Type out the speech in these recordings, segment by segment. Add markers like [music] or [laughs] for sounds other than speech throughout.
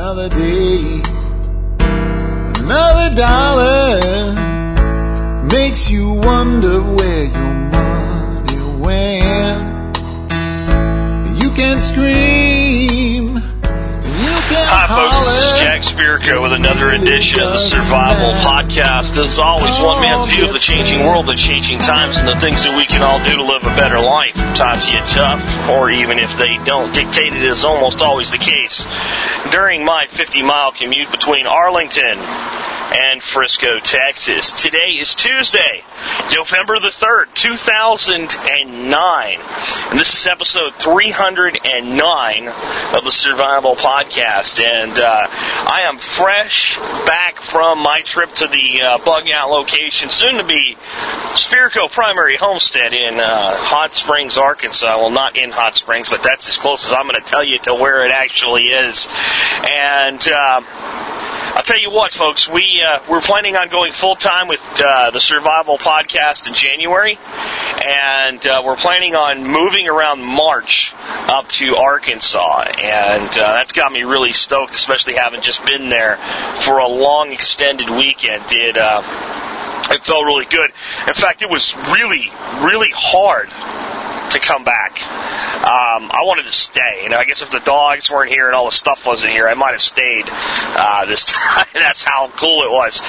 Another day, another dollar makes you wonder where with another edition of the Survival Podcast. As always, one man's view of the changing world, the changing times, and the things that we can all do to live a better life. Times get tough, or even if they don't, dictated is almost always the case. During my 50 mile commute between Arlington and Frisco, Texas. Today is Tuesday, November the 3rd, 2009. And this is episode 309 of the Survival Podcast. And uh, I am fresh back from my trip to the uh, bug out location, soon to be Spirko Primary Homestead in uh, Hot Springs, Arkansas. Well, not in Hot Springs, but that's as close as I'm going to tell you to where it actually is. And. Uh, I'll tell you what, folks. We uh, we're planning on going full time with uh, the Survival Podcast in January, and uh, we're planning on moving around March up to Arkansas, and uh, that's got me really stoked, especially having just been there for a long extended weekend. It uh, it felt really good. In fact, it was really really hard to come back. Um, I wanted to stay. You know, I guess if the dogs weren't here and all the stuff wasn't here, I might have stayed uh, this [laughs] time. That's how cool it was.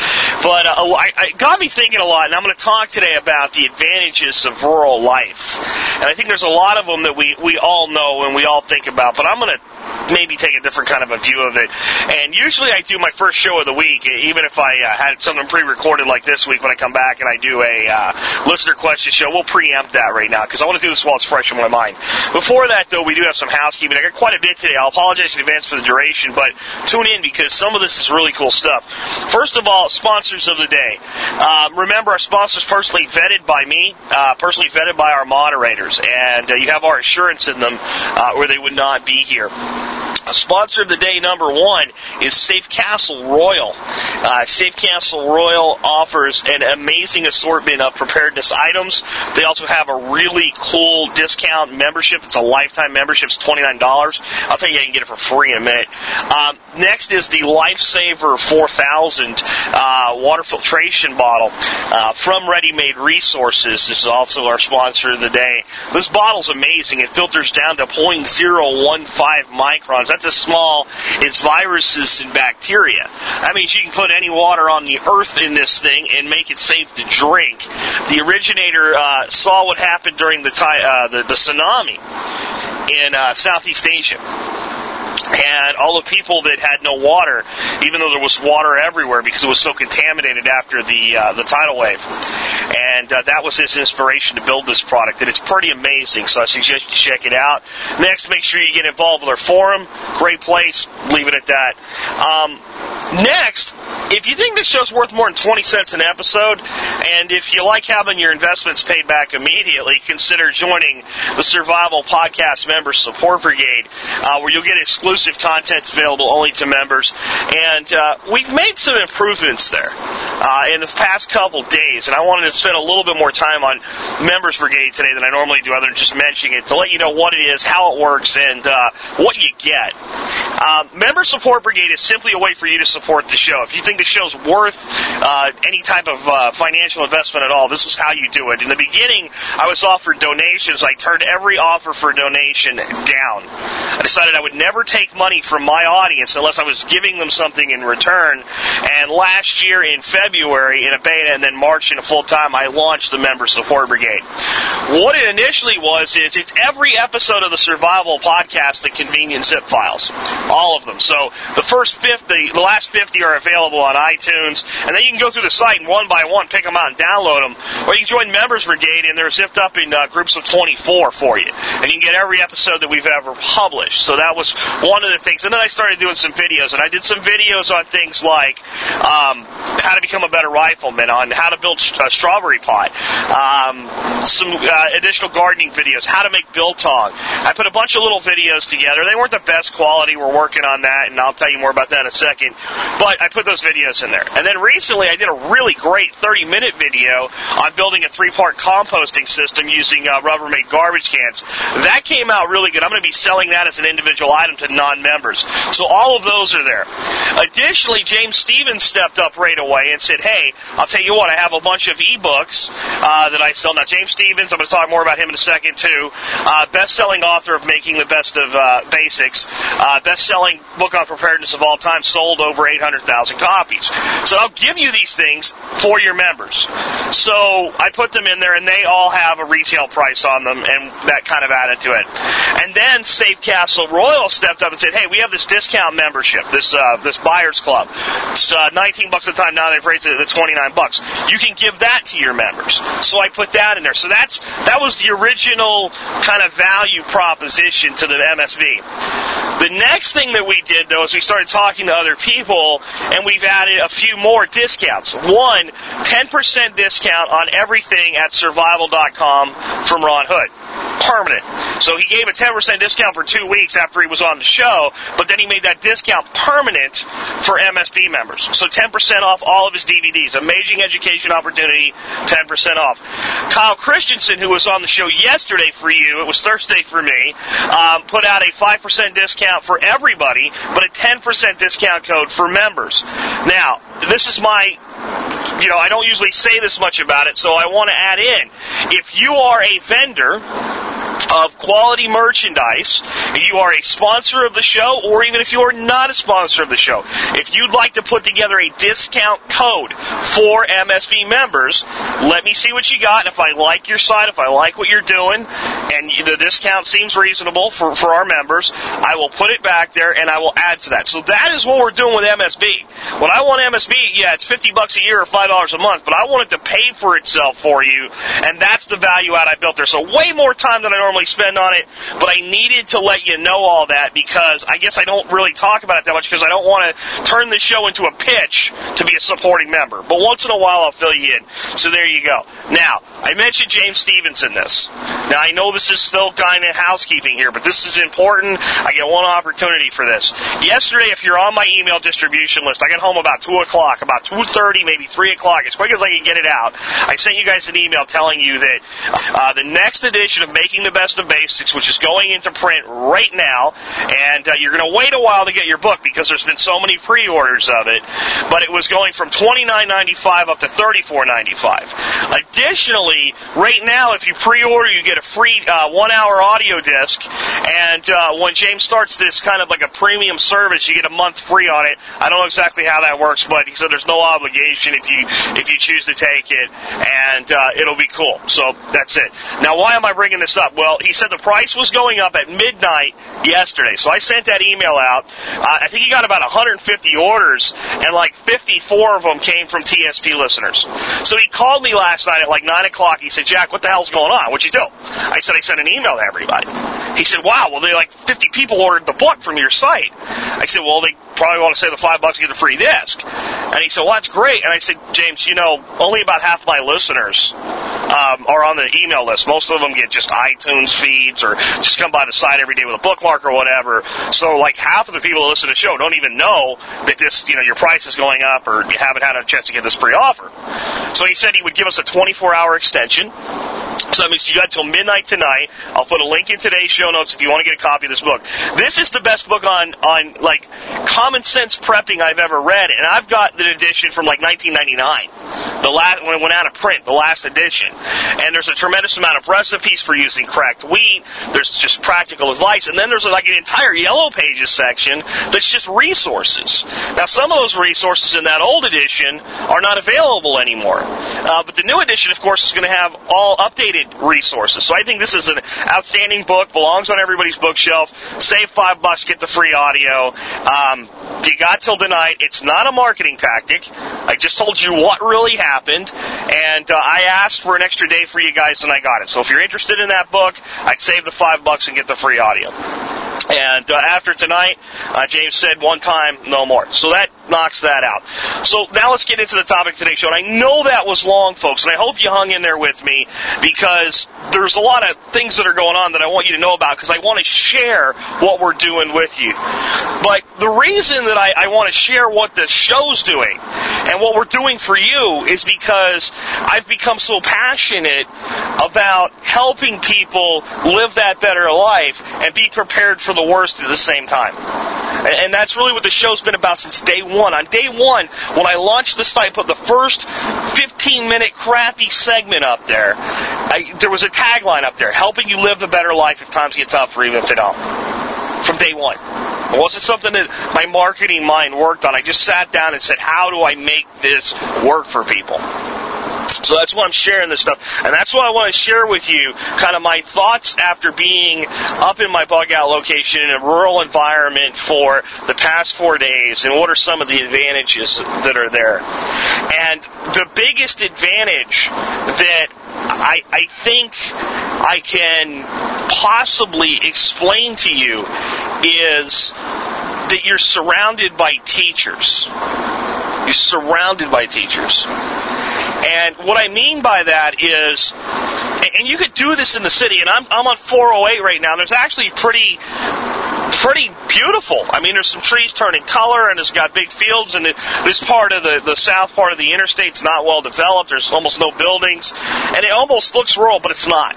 But uh, I, I it got me thinking a lot, and I'm going to talk today about the advantages of rural life. And I think there's a lot of them that we we all know and we all think about. But I'm going to maybe take a different kind of a view of it. And usually I do my first show of the week, even if I uh, had something pre-recorded like this week when I come back and I do a uh, listener question show. We'll preempt that right now because I want to do this while it's fresh in my mind. Before that, though, we do have some housekeeping. I got quite a bit today. I'll apologize in advance for the duration, but tune in because some of this is really cool stuff. First of all, sponsors of the day. Um, remember, our sponsors personally vetted by me, uh, personally vetted by our moderators, and uh, you have our assurance in them, uh, or they would not be here. Sponsor of the day number one is Safe Castle Royal. Uh, Safe Castle Royal offers an amazing assortment of preparedness items. They also have a really cool discount membership. It's a lifetime membership. It's $29. I'll tell you, I can get it for free in a minute. Um, next is the Lifesaver 4000 uh, water filtration bottle uh, from Ready Made Resources. This is also our sponsor of the day. This bottle's amazing. It filters down to 0.015 microns. That's as small as viruses and bacteria. That means you can put any water on the earth in this thing and make it safe to drink. The originator uh, saw what happened during the, ti- uh, the, the tsunami in uh, Southeast Asia and all the people that had no water, even though there was water everywhere because it was so contaminated after the uh, the tidal wave, and uh, that was his inspiration to build this product, and it's pretty amazing. So I suggest you check it out. Next, make sure you get involved with our forum. Great place. Leave it at that. Um, next, if you think this show's worth more than twenty cents an episode, and if you like having your investments paid back immediately, consider joining the Survival Podcast Member Support Brigade, uh, where you'll get exclusive content available only to members. And uh, we've made some improvements there uh, in the past couple days, and I wanted to spend a little bit more time on Members Brigade today than I normally do, other than just mentioning it to let you know what it is, how it works, and uh, what you get. Um, Member Support Brigade is simply a way for you to support the show. If you think the show's worth uh, any type of uh, financial investment at all, this is how you do it. In the beginning, I was offered donations. I turned every offer for donation down. I decided I would never take money from my audience unless I was giving them something in return. And last year in February in a beta and then March in a full time, I launched the Member Support Brigade. What it initially was is it's every episode of the Survival Podcast in convenient zip files, all of them. So the first 50, the last 50 are available on iTunes, and then you can go through the site and one by one pick them out and download them, or you can join Members Brigade and they're zipped up in uh, groups of 24 for you, and you can get every episode that we've ever published. So that was one of the things. And then I started doing some videos, and I did some videos on things like um, how to become a better rifleman, on how to build a strawberry pot, um, some uh, additional gardening videos, how to make biltong. I put a bunch of little videos together. They weren't the best quality. We're working on that, and I'll tell you more about that in a second. But I put those videos videos in there. And then recently I did a really great 30 minute video on building a three part composting system using uh, Rubbermaid garbage cans. That came out really good. I'm going to be selling that as an individual item to non members. So all of those are there. Additionally, James Stevens stepped up right away and said, Hey, I'll tell you what, I have a bunch of ebooks uh, that I sell. Now, James Stevens, I'm going to talk more about him in a second too. Uh, best selling author of Making the Best of uh, Basics, uh, best selling book on preparedness of all time, sold over 800,000 copies. So I'll give you these things for your members. So I put them in there and they all have a retail price on them and that kind of added to it. And then Safe Castle Royal stepped up and said, hey, we have this discount membership, this, uh, this buyer's club. It's uh, 19 bucks a time, now they've raised it to 29 bucks. You can give that to your members. So I put that in there. So that's, that was the original kind of value proposition to the MSB. The next thing that we did though is we started talking to other people and we've added a few more discounts. One, 10% discount on everything at survival.com from Ron Hood. Permanent. So he gave a 10% discount for two weeks after he was on the show, but then he made that discount permanent for MSB members. So 10% off all of his DVDs. Amazing education opportunity, 10% off. Kyle Christensen, who was on the show yesterday for you, it was Thursday for me, um, put out a 5% discount for everybody, but a 10% discount code for members. Now, this is my you know, I don't usually say this much about it, so I want to add in. If you are a vendor of quality merchandise, you are a sponsor of the show, or even if you are not a sponsor of the show, if you'd like to put together a discount code for MSB members, let me see what you got. If I like your site, if I like what you're doing, and the discount seems reasonable for, for our members, I will put it back there and I will add to that. So that is what we're doing with MSB. When I want MSB, yeah, it's 50 bucks a year or $5 a month, but I want it to pay for itself for you, and that's the value add I built there. So way more time than I normally spend on it, but I needed to let you know all that because I guess I don't really talk about it that much because I don't want to turn the show into a pitch to be a supporting member. But once in a while I'll fill you in. So there you go. Now, I mentioned James Stevenson this. Now I know this is still kind of housekeeping here, but this is important. I get one opportunity for this. Yesterday, if you're on my email distribution list, I got home about 2 o'clock, about 2.30, maybe 3 o'clock, as quick as I can get it out. I sent you guys an email telling you that uh, the next edition of Making the Best of Basics, which is going into print right now, and uh, you're going to wait a while to get your book because there's been so many pre-orders of it, but it was going from $29.95 up to $34.95. Additionally, right now, if you pre-order, you get a free uh, one-hour audio disc, and uh, when James starts this kind of like a premium service, you get a month free on it. I don't know exactly how that works, but he said there's no obligation if you if you choose to take it, and uh, it'll be cool. So that's it. Now, why am I bringing this up? Well, he said the price was going up at midnight yesterday, so I sent that email out. Uh, I think he got about 150 orders, and like 54 of them came from TSP listeners. So he called me last night at like 9 o'clock. He said, Jack, what the hell's going on? What'd you do? I said, I sent an email to everybody. He said, wow, well, they like 50 people ordered the book from your site. I said, well, they probably want to say the five bucks to get a free disc. And he said, well, that's great. And I said, James, you know, only about half my listeners um, are on the email list. Most of them get just iTunes feeds or just come by the site every day with a bookmark or whatever. So like half of the people that listen to the show don't even know that this, you know, your price is going up or you haven't had a chance to get this free offer. So he said he would give us a 24 hour extension. So that means you got till midnight tonight. I'll put a link in today's show notes if you want to get a copy of this book. This is the best book on on like common sense prepping I've ever read, and I've got the edition from like 1999, the last when it went out of print, the last edition. And there's a tremendous amount of recipes for using cracked wheat. There's just practical advice, and then there's like an entire yellow pages section that's just resources. Now some of those resources in that old edition are not available anymore, uh, but the new edition, of course, is going to have all updated resources. So I think this is an outstanding book, belongs on everybody's bookshelf. Save five bucks, get the free audio. Um, you got till tonight. It's not a marketing tactic. I just told you what really happened, and uh, I asked for an extra day for you guys, and I got it. So if you're interested in that book, I'd save the five bucks and get the free audio. And uh, after tonight, uh, James said one time, no more. So that knocks that out. So now let's get into the topic of today's show. And I know that was long, folks, and I hope you hung in there with me because there's a lot of things that are going on that I want you to know about because I want to share what we're doing with you. But the reason that I, I want to share what the show's doing and what we're doing for you is because I've become so passionate about helping people live that better life and be prepared for the worst at the same time. And that's really what the show's been about since day one. On day one, when I launched the site, put the first 15 minute crappy segment up there, I, there was a tagline up there, helping you live a better life if times get tough or even if they don't. From day one. It wasn't something that my marketing mind worked on. I just sat down and said, how do I make this work for people? So that's why I'm sharing this stuff. And that's why I want to share with you kind of my thoughts after being up in my bug out location in a rural environment for the past four days and what are some of the advantages that are there. And the biggest advantage that I, I think I can possibly explain to you is that you're surrounded by teachers. You're surrounded by teachers. And what I mean by that is, and you could do this in the city, and I'm, I'm on 408 right now, and there's actually pretty, pretty beautiful. I mean, there's some trees turning color, and it's got big fields, and this part of the, the south part of the interstate's not well developed. There's almost no buildings, and it almost looks rural, but it's not.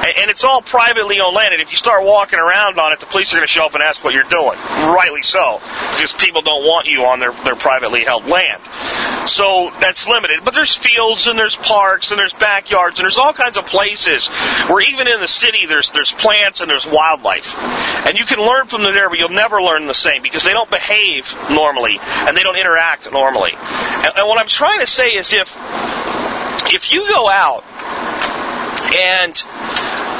And, it's all privately owned land, and if you start walking around on it, the police are going to show up and ask what you're doing. Rightly so, because people don't want you on their, their privately held land. So that's limited. But there's fields, and there's parks, and there's backyards, and there's all kinds of places where even in the city there's there's plants and there's wildlife. And you can learn from them there, but you'll never learn the same because they don't behave normally and they don't interact normally. And, and what I'm trying to say is if if you go out and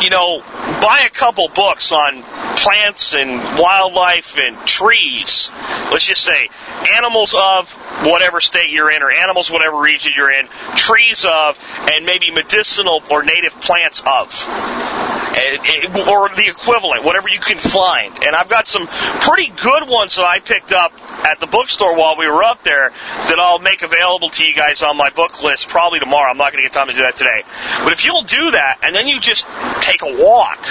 you know, buy a couple books on plants and wildlife and trees. Let's just say animals of whatever state you're in, or animals whatever region you're in, trees of, and maybe medicinal or native plants of. Or the equivalent, whatever you can find. And I've got some pretty good ones that I picked up at the bookstore while we were up there that I'll make available to you guys on my book list probably tomorrow. I'm not going to get time to do that today. But if you'll do that, and then you just take a walk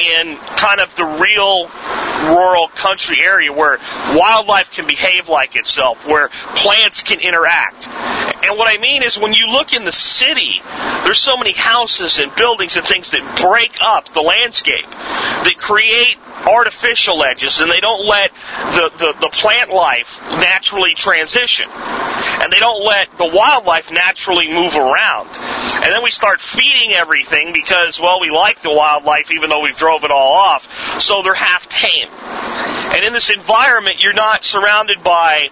in kind of the real rural country area where wildlife can behave like itself, where plants can interact. And what I mean is when you look in the city, there's so many houses and buildings and things that break up the landscape, that create artificial edges and they don't let the, the, the plant life naturally transition. And they don't let the wildlife naturally move around. And then we start feeding everything because, well, we like the wildlife even though we've drove it all off. So they're half tame. And in this environment, you're not surrounded by.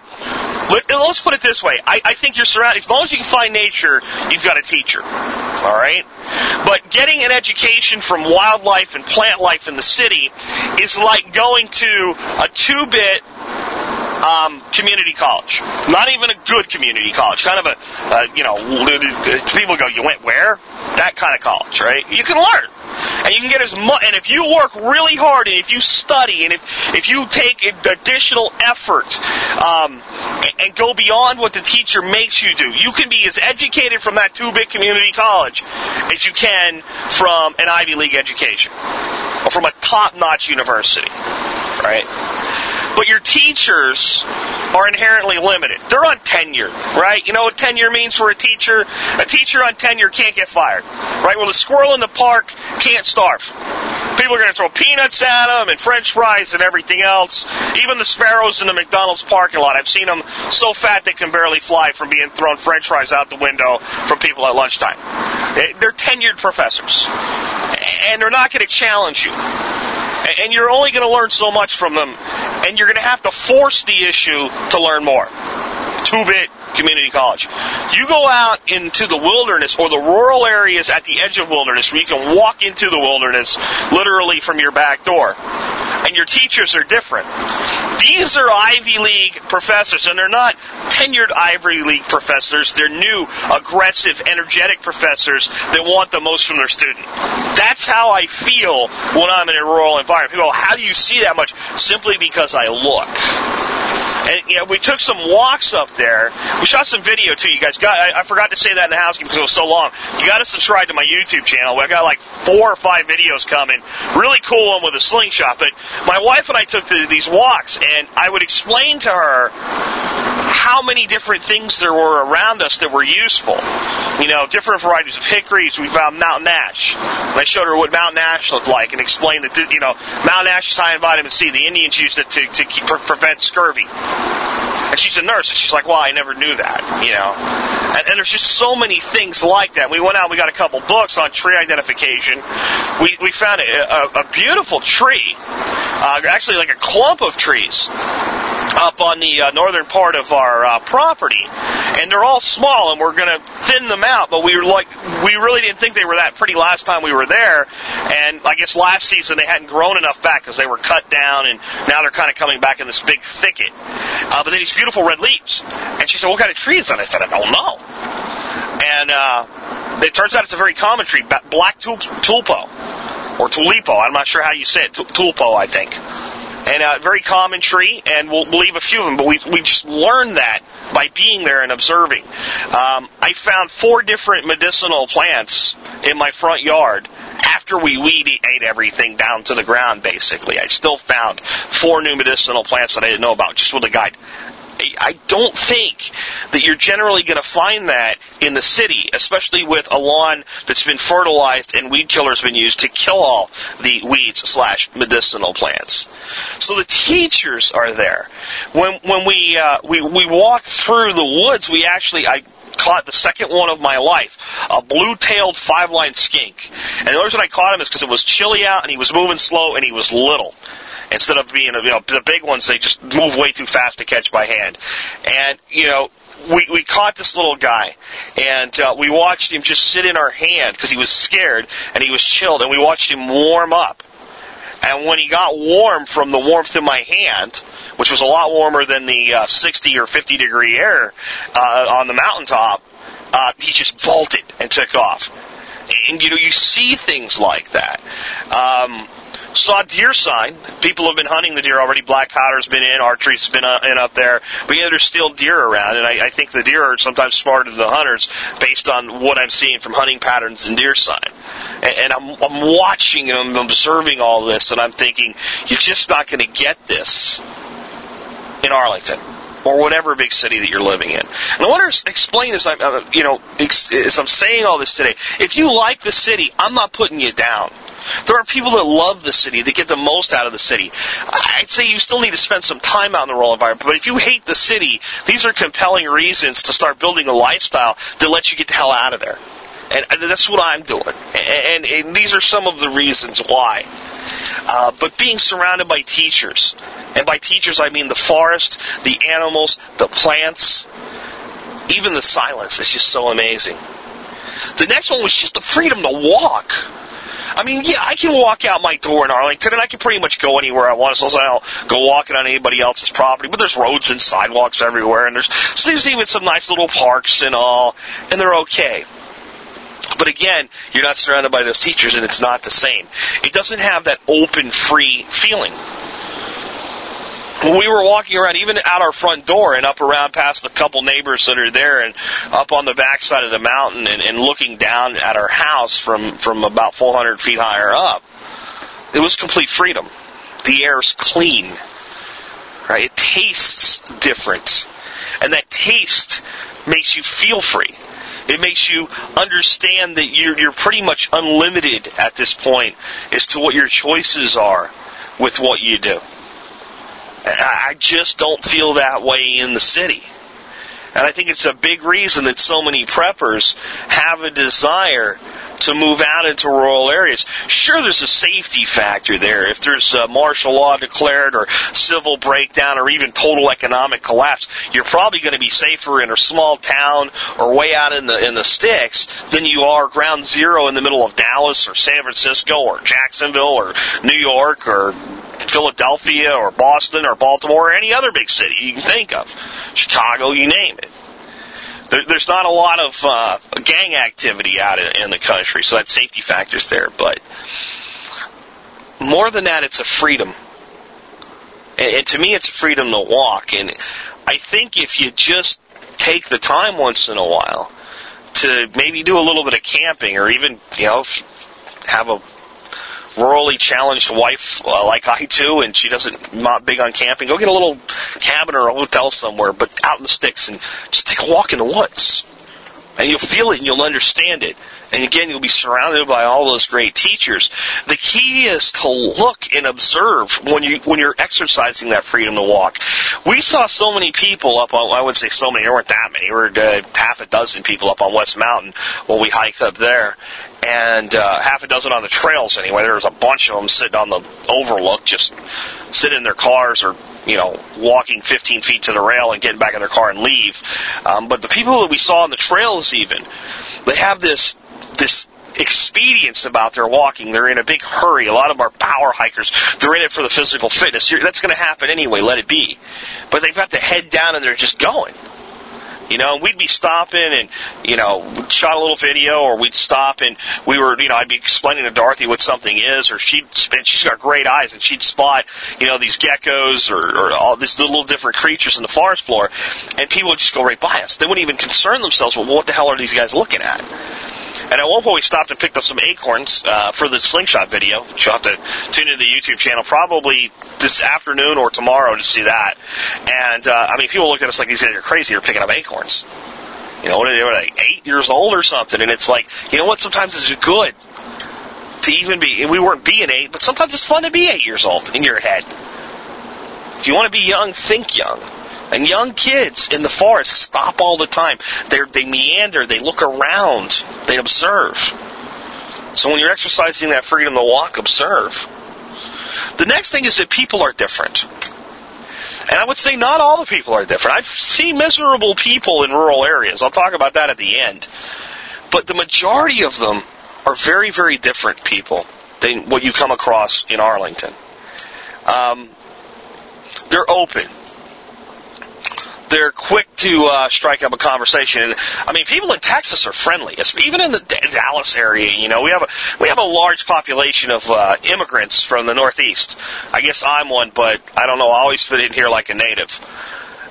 Let, us put it this way. I, I think you're surrounded. As long as you can find nature, you've got a teacher. All right. But getting an education from wildlife and plant life in the city is like going to a two-bit um, community college. Not even a good community college. Kind of a, uh, you know, people go, you went where? That kind of college, right? You can learn. And you can get as much, and if you work really hard, and if you study, and if, if you take additional effort, um, and, go beyond what the teacher makes you do, you can be as educated from that two-bit community college as you can from an Ivy League education. Or from a top-notch university. Right? But your teachers are inherently limited. They're on tenure, right? You know what tenure means for a teacher? A teacher on tenure can't get fired, right? Well, the squirrel in the park can't starve. People are going to throw peanuts at them and french fries and everything else. Even the sparrows in the McDonald's parking lot. I've seen them so fat they can barely fly from being thrown french fries out the window from people at lunchtime. They're tenured professors. And they're not going to challenge you and you're only going to learn so much from them, and you're going to have to force the issue to learn more. Two-bit community college. You go out into the wilderness or the rural areas at the edge of wilderness where you can walk into the wilderness literally from your back door. And your teachers are different. These are Ivy League professors, and they're not tenured Ivy League professors. They're new, aggressive, energetic professors that want the most from their student. That's how I feel when I'm in a rural environment. People go, how do you see that much? Simply because I look. And you know, we took some walks up there. We shot some video too. You guys got. I, I forgot to say that in the housekeeping because it was so long. You got to subscribe to my YouTube channel. I've got like four or five videos coming. Really cool one with a slingshot. But my wife and I took the, these walks, and I would explain to her how many different things there were around us that were useful. You know, different varieties of hickories. We found mountain ash. And I showed her what mountain ash looked like and explained that, you know, mountain ash is high in vitamin C. The Indians used it to, to keep, prevent scurvy. And she's a nurse, and she's like, well, I never knew that, you know. And, and there's just so many things like that. We went out, we got a couple books on tree identification. We, we found a, a, a beautiful tree, uh, actually like a clump of trees up on the uh, northern part of our uh, property, and they're all small, and we're going to thin them out. But we were like, we really didn't think they were that pretty last time we were there, and I guess last season they hadn't grown enough back because they were cut down, and now they're kind of coming back in this big thicket. Uh, but then these beautiful red leaves, and she said, "What kind of tree is that?" I said, "I don't know." And uh, it turns out it's a very common tree, black tulpo or tulipo. I'm not sure how you say it. Tulpo, I think and a very common tree, and we'll, we'll leave a few of them, but we, we just learned that by being there and observing. Um, I found four different medicinal plants in my front yard after we weed ate everything down to the ground, basically. I still found four new medicinal plants that I didn't know about just with a guide. I don't think that you're generally going to find that in the city, especially with a lawn that's been fertilized and weed killers been used to kill all the weeds slash medicinal plants. So the teachers are there. When when we uh, we we walked through the woods, we actually I caught the second one of my life, a blue-tailed five-line skink. And the reason I caught him is because it was chilly out and he was moving slow and he was little instead of being, you know, the big ones, they just move way too fast to catch by hand. And, you know, we, we caught this little guy, and uh, we watched him just sit in our hand because he was scared and he was chilled, and we watched him warm up. And when he got warm from the warmth in my hand, which was a lot warmer than the uh, 60 or 50 degree air uh, on the mountaintop, uh, he just vaulted and took off. And you know, you see things like that. Um, saw deer sign. People have been hunting the deer already. Black powder's been in, archery's been uh, in up there. But yeah, there's still deer around, and I, I think the deer are sometimes smarter than the hunters based on what I'm seeing from hunting patterns and deer sign. And, and I'm, I'm watching and I'm observing all this, and I'm thinking, you're just not going to get this in Arlington or whatever big city that you're living in. And I want to explain this. I'm, uh, you know, as I'm saying all this today, if you like the city, I'm not putting you down. There are people that love the city, that get the most out of the city. I'd say you still need to spend some time out in the rural environment, but if you hate the city, these are compelling reasons to start building a lifestyle that lets you get the hell out of there. And, that's what I'm doing. And, and, and, these are some of the reasons why. Uh, but being surrounded by teachers, and by teachers I mean the forest, the animals, the plants, even the silence is just so amazing. The next one was just the freedom to walk. I mean, yeah, I can walk out my door in Arlington and I can pretty much go anywhere I want as long as I don't go walking on anybody else's property. But there's roads and sidewalks everywhere and there's, so there's even some nice little parks and all, and they're okay. But again, you're not surrounded by those teachers and it's not the same. It doesn't have that open, free feeling we were walking around, even out our front door, and up around past a couple neighbors that are there, and up on the backside of the mountain, and, and looking down at our house from from about 400 feet higher up, it was complete freedom. The air's clean, right? It tastes different, and that taste makes you feel free. It makes you understand that you're, you're pretty much unlimited at this point as to what your choices are with what you do. I just don't feel that way in the city. And I think it's a big reason that so many preppers have a desire to move out into rural areas. Sure, there's a safety factor there. If there's a martial law declared or civil breakdown or even total economic collapse, you're probably going to be safer in a small town or way out in the in the sticks than you are ground zero in the middle of Dallas or San Francisco or Jacksonville or New York or Philadelphia or Boston or Baltimore or any other big city you can think of. Chicago, you name it. There, there's not a lot of uh, gang activity out in, in the country, so that safety factor's there. But more than that, it's a freedom. And, and to me, it's a freedom to walk. And I think if you just take the time once in a while to maybe do a little bit of camping or even, you know, have a rurally challenged wife uh, like I do, and she doesn't not big on camping, go get a little cabin or a hotel somewhere, but out in the sticks, and just take a walk in the woods, and you'll feel it and you'll understand it. And again, you'll be surrounded by all those great teachers. The key is to look and observe when you when you're exercising that freedom to walk. We saw so many people up on I would say so many. There weren't that many. There were uh, half a dozen people up on West Mountain when we hiked up there, and uh, half a dozen on the trails anyway. There was a bunch of them sitting on the overlook, just sitting in their cars or you know, walking 15 feet to the rail and getting back in their car and leave. Um, but the people that we saw on the trails, even, they have this this expedience about their walking. They're in a big hurry. A lot of our power hikers, they're in it for the physical fitness. That's going to happen anyway. Let it be. But they've got the head down and they're just going. You know, we'd be stopping and, you know, shot a little video or we'd stop and we were, you know, I'd be explaining to Dorothy what something is or she'd, and she's got great eyes and she'd spot, you know, these geckos or, or all these little different creatures in the forest floor and people would just go right by us. They wouldn't even concern themselves with well, what the hell are these guys looking at? And at one point, we stopped and picked up some acorns uh, for the slingshot video. You'll have to tune into the YouTube channel probably this afternoon or tomorrow to see that. And uh, I mean, people looked at us like these guys are crazy. They're picking up acorns. You know, they were like eight years old or something. And it's like, you know what? Sometimes it's good to even be. We weren't being eight, but sometimes it's fun to be eight years old in your head. If you want to be young, think young. And young kids in the forest stop all the time. they they meander, they look around, they observe. So when you're exercising that freedom to walk, observe. The next thing is that people are different. And I would say not all the people are different. I've seen miserable people in rural areas. I'll talk about that at the end. But the majority of them are very, very different people than what you come across in Arlington. Um, they're open they're quick to uh, strike up a conversation. I mean, people in Texas are friendly. Even in the Dallas area, you know, we have a we have a large population of uh, immigrants from the Northeast. I guess I'm one, but I don't know. I always fit in here like a native.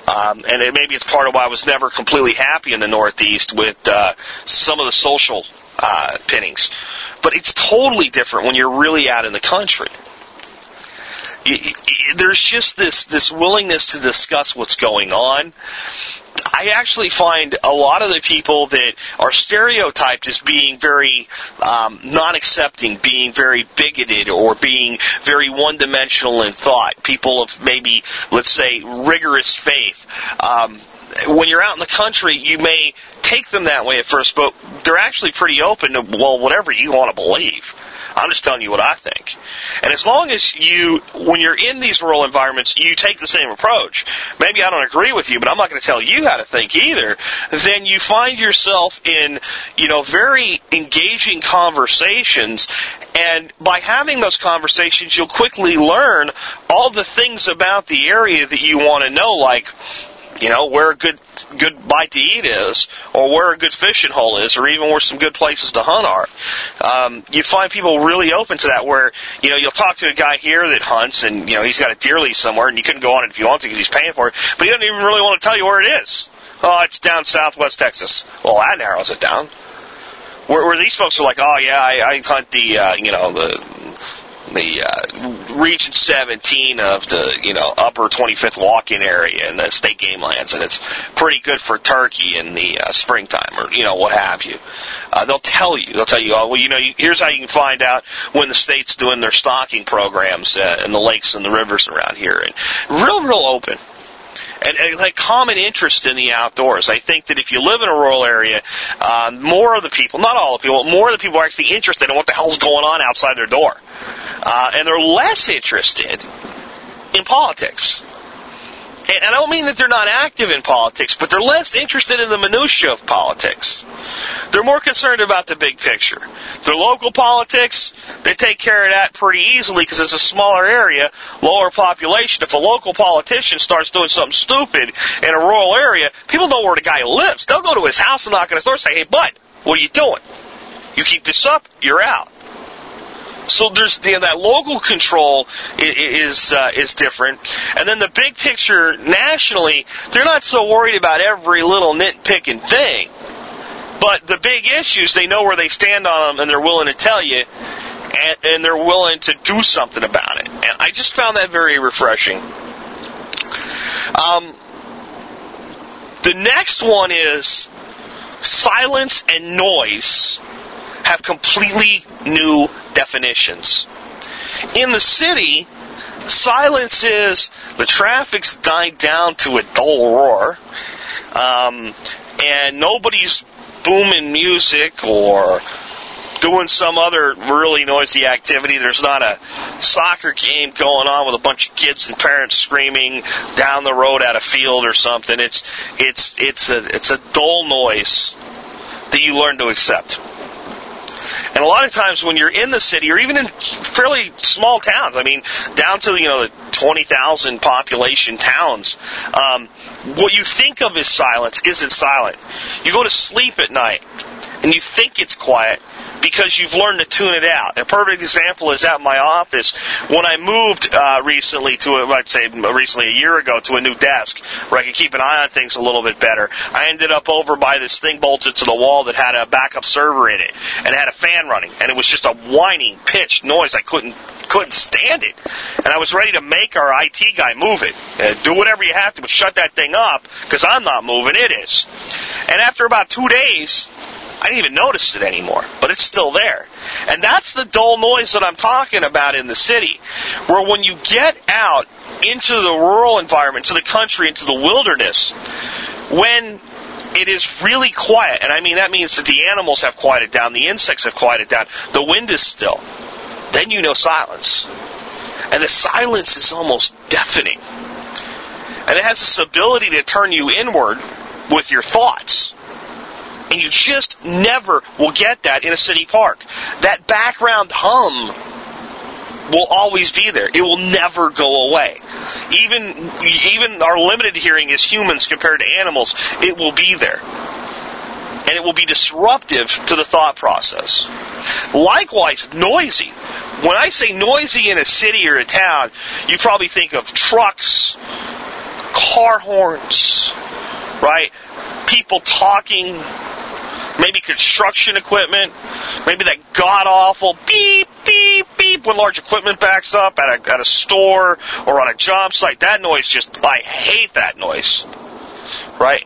Um, and it, maybe it's part of why I was never completely happy in the Northeast with uh, some of the social uh, pinnings. But it's totally different when you're really out in the country there's just this this willingness to discuss what's going on. I actually find a lot of the people that are stereotyped as being very um, non-accepting, being very bigoted, or being very one-dimensional in thought. People of maybe, let's say, rigorous faith. Um, when you're out in the country, you may take them that way at first, but they're actually pretty open to well, whatever you want to believe. I'm just telling you what I think. And as long as you, when you're in these rural environments, you take the same approach. Maybe I don't agree with you, but I'm not going to tell you how to think either. Then you find yourself in, you know, very engaging conversations. And by having those conversations, you'll quickly learn all the things about the area that you want to know, like, you know, where a good good bite to eat is, or where a good fishing hole is, or even where some good places to hunt are. Um, you find people really open to that. Where you know you'll talk to a guy here that hunts, and you know he's got a deer lease somewhere, and you couldn't go on it if you want to because he's paying for it, but he doesn't even really want to tell you where it is. Oh, it's down southwest Texas. Well, that narrows it down. Where, where these folks are like, oh yeah, I, I hunt the uh, you know the the uh, region 17 of the you know upper 25th walk-in area in the state game lands, and it's pretty good for turkey in the uh, springtime or you know what have you. Uh, they'll tell you. They'll tell you, oh well, you know, here's how you can find out when the state's doing their stocking programs uh, in the lakes and the rivers around here, and real, real open and, and like common interest in the outdoors. I think that if you live in a rural area, uh, more of the people, not all the people, more of the people are actually interested in what the hell's going on outside their door, uh, and they're less interested in politics and I don't mean that they're not active in politics, but they're less interested in the minutiae of politics. They're more concerned about the big picture. Their local politics, they take care of that pretty easily because it's a smaller area, lower population. If a local politician starts doing something stupid in a rural area, people know where the guy lives. They'll go to his house and knock on his door and say, hey, bud, what are you doing? You keep this up, you're out. So there's the, that local control is uh, is different, and then the big picture nationally, they're not so worried about every little nitpicking thing. But the big issues, they know where they stand on them, and they're willing to tell you, and, and they're willing to do something about it. And I just found that very refreshing. Um, the next one is silence and noise have completely new definitions. In the city, silence is the traffic's died down to a dull roar, um, and nobody's booming music or doing some other really noisy activity. There's not a soccer game going on with a bunch of kids and parents screaming down the road at a field or something. It's it's it's a it's a dull noise that you learn to accept. And a lot of times when you're in the city or even in fairly small towns, I mean, down to, you know, the 20,000 population towns, um, what you think of as silence isn't silent. You go to sleep at night and you think it's quiet because you've learned to tune it out. A perfect example is at my office when I moved uh, recently to, a, I'd say recently a year ago, to a new desk where I could keep an eye on things a little bit better. I ended up over by this thing bolted to the wall that had a backup server in it and it had a fan running, and it was just a whining, pitched noise. I couldn't couldn't stand it, and I was ready to make our IT guy move it. Uh, do whatever you have to, but shut that thing up because I'm not moving. It is. And after about two days, I didn't even notice it anymore, but it's still there. And that's the dull noise that I'm talking about in the city, where when you get out into the rural environment, to the country, into the wilderness, when it is really quiet, and I mean that means that the animals have quieted down, the insects have quieted down, the wind is still, then you know silence. And the silence is almost deafening. And it has this ability to turn you inward with your thoughts. And you just never will get that in a city park. That background hum will always be there. It will never go away. Even even our limited hearing as humans compared to animals, it will be there. And it will be disruptive to the thought process. Likewise, noisy. When I say noisy in a city or a town, you probably think of trucks, car horns, right? People talking, maybe construction equipment, maybe that god awful beep, beep, beep when large equipment backs up at a, at a store or on a job site. That noise just, I hate that noise. Right?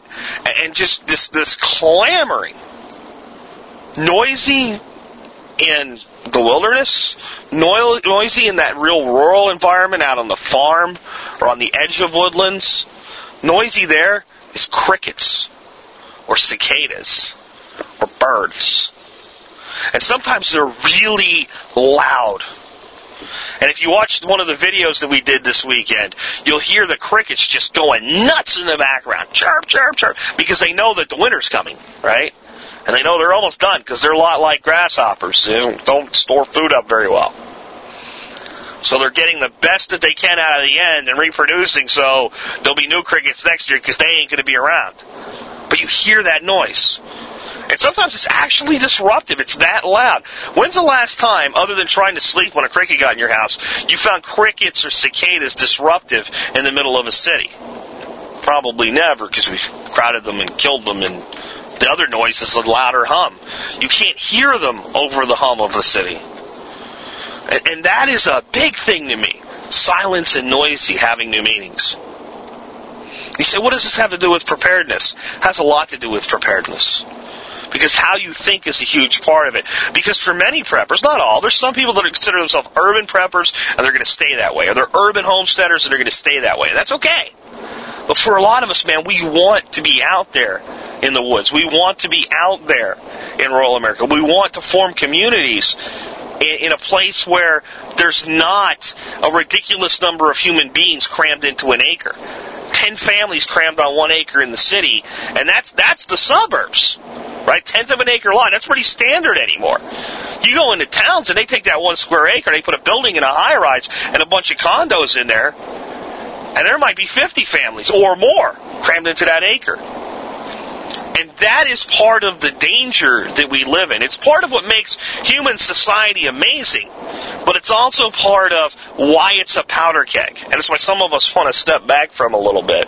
And just this, this clamoring. Noisy in the wilderness, noisy in that real rural environment out on the farm or on the edge of woodlands. Noisy there is crickets or cicadas or birds. And sometimes they're really loud. And if you watch one of the videos that we did this weekend, you'll hear the crickets just going nuts in the background. Chirp, chirp, chirp. Because they know that the winter's coming, right? And they know they're almost done because they're a lot like grasshoppers. They don't, don't store food up very well. So they're getting the best that they can out of the end and reproducing so there'll be new crickets next year because they ain't going to be around. But you hear that noise. And sometimes it's actually disruptive. It's that loud. When's the last time, other than trying to sleep when a cricket got in your house, you found crickets or cicadas disruptive in the middle of a city? Probably never, because we've crowded them and killed them, and the other noise is a louder hum. You can't hear them over the hum of the city. And, and that is a big thing to me. Silence and noisy having new meanings. You say, what does this have to do with preparedness? It has a lot to do with preparedness because how you think is a huge part of it. Because for many preppers, not all, there's some people that consider themselves urban preppers and they're going to stay that way, or they're urban homesteaders and they're going to stay that way. That's okay. But for a lot of us, man, we want to be out there in the woods. We want to be out there in rural America. We want to form communities in, a place where there's not a ridiculous number of human beings crammed into an acre. Ten families crammed on one acre in the city, and that's that's the suburbs right? Tenth of an acre lot. That's pretty standard anymore. You go into towns and they take that one square acre, they put a building in a high rise and a bunch of condos in there, and there might be 50 families or more crammed into that acre. And that is part of the danger that we live in. It's part of what makes human society amazing, but it's also part of why it's a powder keg. And it's why some of us want to step back from a little bit.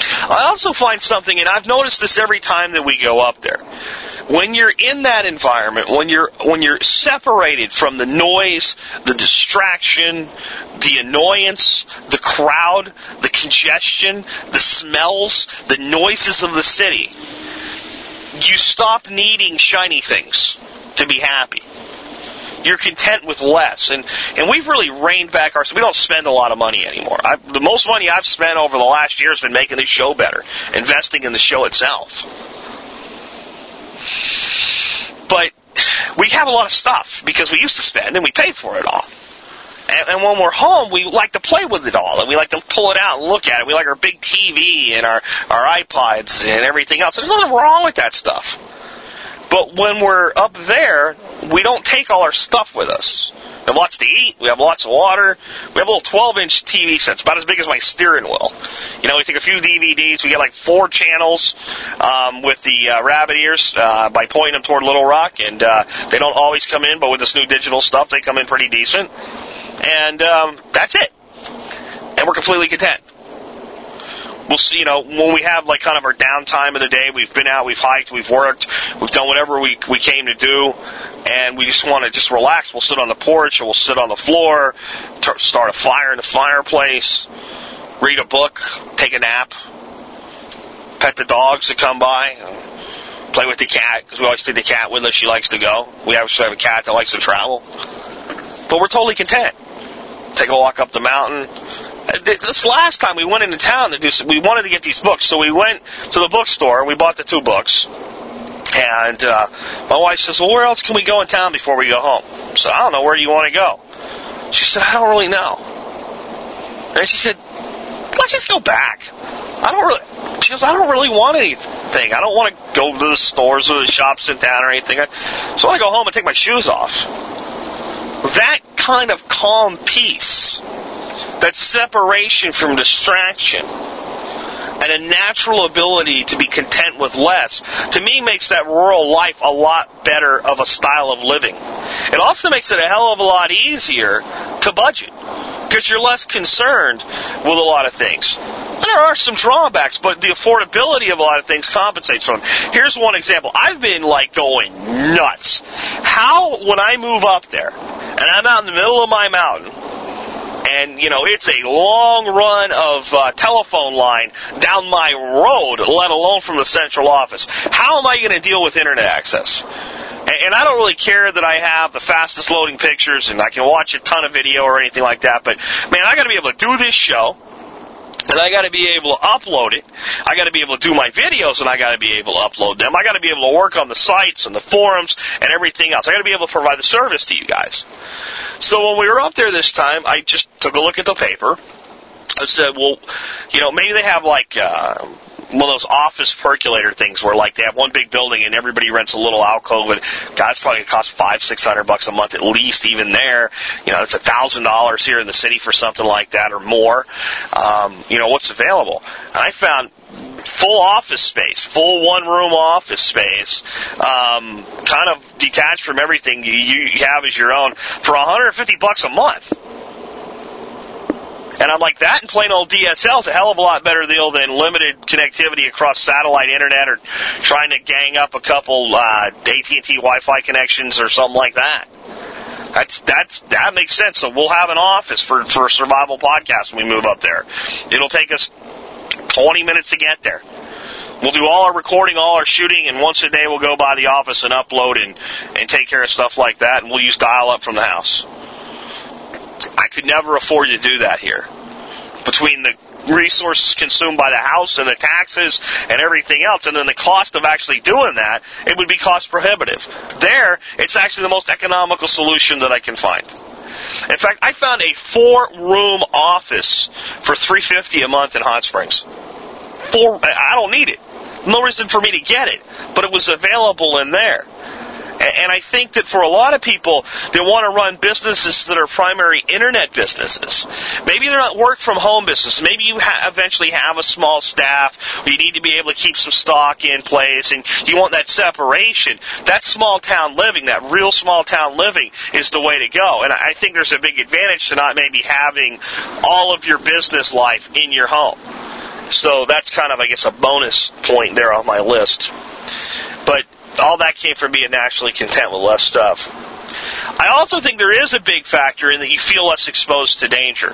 I also find something, and I've noticed this every time that we go up there. When you're in that environment, when you're when you're separated from the noise, the distraction, the annoyance, the crowd, the congestion, the smells, the noises of the city, you stop needing shiny things to be happy you're content with less. And and we've really reined back our. We don't spend a lot of money anymore. I, the most money I've spent over the last year has been making this show better, investing in the show itself. But we have a lot of stuff because we used to spend and we paid for it all. And, and, when we're home, we like to play with it all, and we like to pull it out and look at it. We like our big TV and our our iPods and everything else. There's nothing wrong with that stuff. But when we're up there, we don't take all our stuff with us. We have lots to eat. We have lots of water. We have a little 12 inch TV set. It's about as big as my steering wheel. You know, we take a few DVDs. We get like four channels um, with the uh, rabbit ears uh, by pointing them toward Little Rock. And uh, they don't always come in, but with this new digital stuff, they come in pretty decent. And um, that's it. And we're completely content we'll see, you know, when we have like kind of our downtime of the day, we've been out, we've hiked, we've worked, we've done whatever we, we came to do, and we just want to just relax. We'll sit on the porch or we'll sit on the floor, t- start a fire in the fireplace, read a book, take a nap, pet the dogs that come by, play with the cat, because we always take the cat with us. She likes to go. We actually have a cat that likes to travel. But we're totally content. Take a walk up the mountain, this last time we went into town to do, we wanted to get these books, so we went to the bookstore. And we bought the two books, and uh, my wife says, "Well, where else can we go in town before we go home?" So I don't know where you want to go. She said, "I don't really know." And she said, "Let's just go back." I don't really. She goes, "I don't really want anything. I don't want to go to the stores or the shops in town or anything. I just want to go home and take my shoes off." That kind of calm peace that separation from distraction and a natural ability to be content with less, to me makes that rural life a lot better of a style of living. It also makes it a hell of a lot easier to budget because you're less concerned with a lot of things. There are some drawbacks, but the affordability of a lot of things compensates for them. Here's one example. I've been like going nuts. How, when I move up there, and I'm out in the middle of my mountain, and you know it's a long run of uh, telephone line down my road, let alone from the central office. How am I going to deal with internet access? And, I don't really care that I have the fastest loading pictures and I can watch a ton of video or anything like that. But man, I got to be able to do this show and I got to be able to upload it. I got to be able to do my videos, and I got to be able to upload them. I got to be able to work on the sites and the forums and everything else. I got to be able to provide the service to you guys. So when we were up there this time, I just took a look at the paper. I said, well, you know, maybe they have like uh, one of those office percolator things where like they have one big building and everybody rents a little alcove and God, it's probably gonna cost five, six hundred bucks a month at least even there. You know, it's a thousand dollars here in the city for something like that or more. Um, you know, what's available. And I found full office space, full one room office space, um, kind of detached from everything you, you have as your own for 150 bucks a month. And I'm like, that and plain old DSL is a hell of a lot better deal than limited connectivity across satellite internet or trying to gang up a couple uh, AT&T Wi-Fi connections or something like that. That's that's that makes sense. So we'll have an office for for survival podcast when we move up there. It'll take us 20 minutes to get there. We'll do all our recording, all our shooting, and once a day we'll go by the office and upload and, and take care of stuff like that, and we'll use dial up from the house. I could never afford to do that here. Between the resources consumed by the house and the taxes and everything else, and then the cost of actually doing that, it would be cost prohibitive. There, it's actually the most economical solution that I can find. In fact, I found a four-room office for three fifty a month in Hot Springs. Four. I don't need it. No reason for me to get it, but it was available in there. And I think that for a lot of people, they want to run businesses that are primary internet businesses. Maybe they're not work from home business. Maybe you ha- eventually have a small staff. you need to be able to keep some stock in place, and you want that separation. That small town living, that real small town living, is the way to go. And I think there's a big advantage to not maybe having all of your business life in your home. So that's kind of, I guess, a bonus point there on my list. But all that came from being naturally content with less stuff. I also think there is a big factor in that you feel less exposed to danger.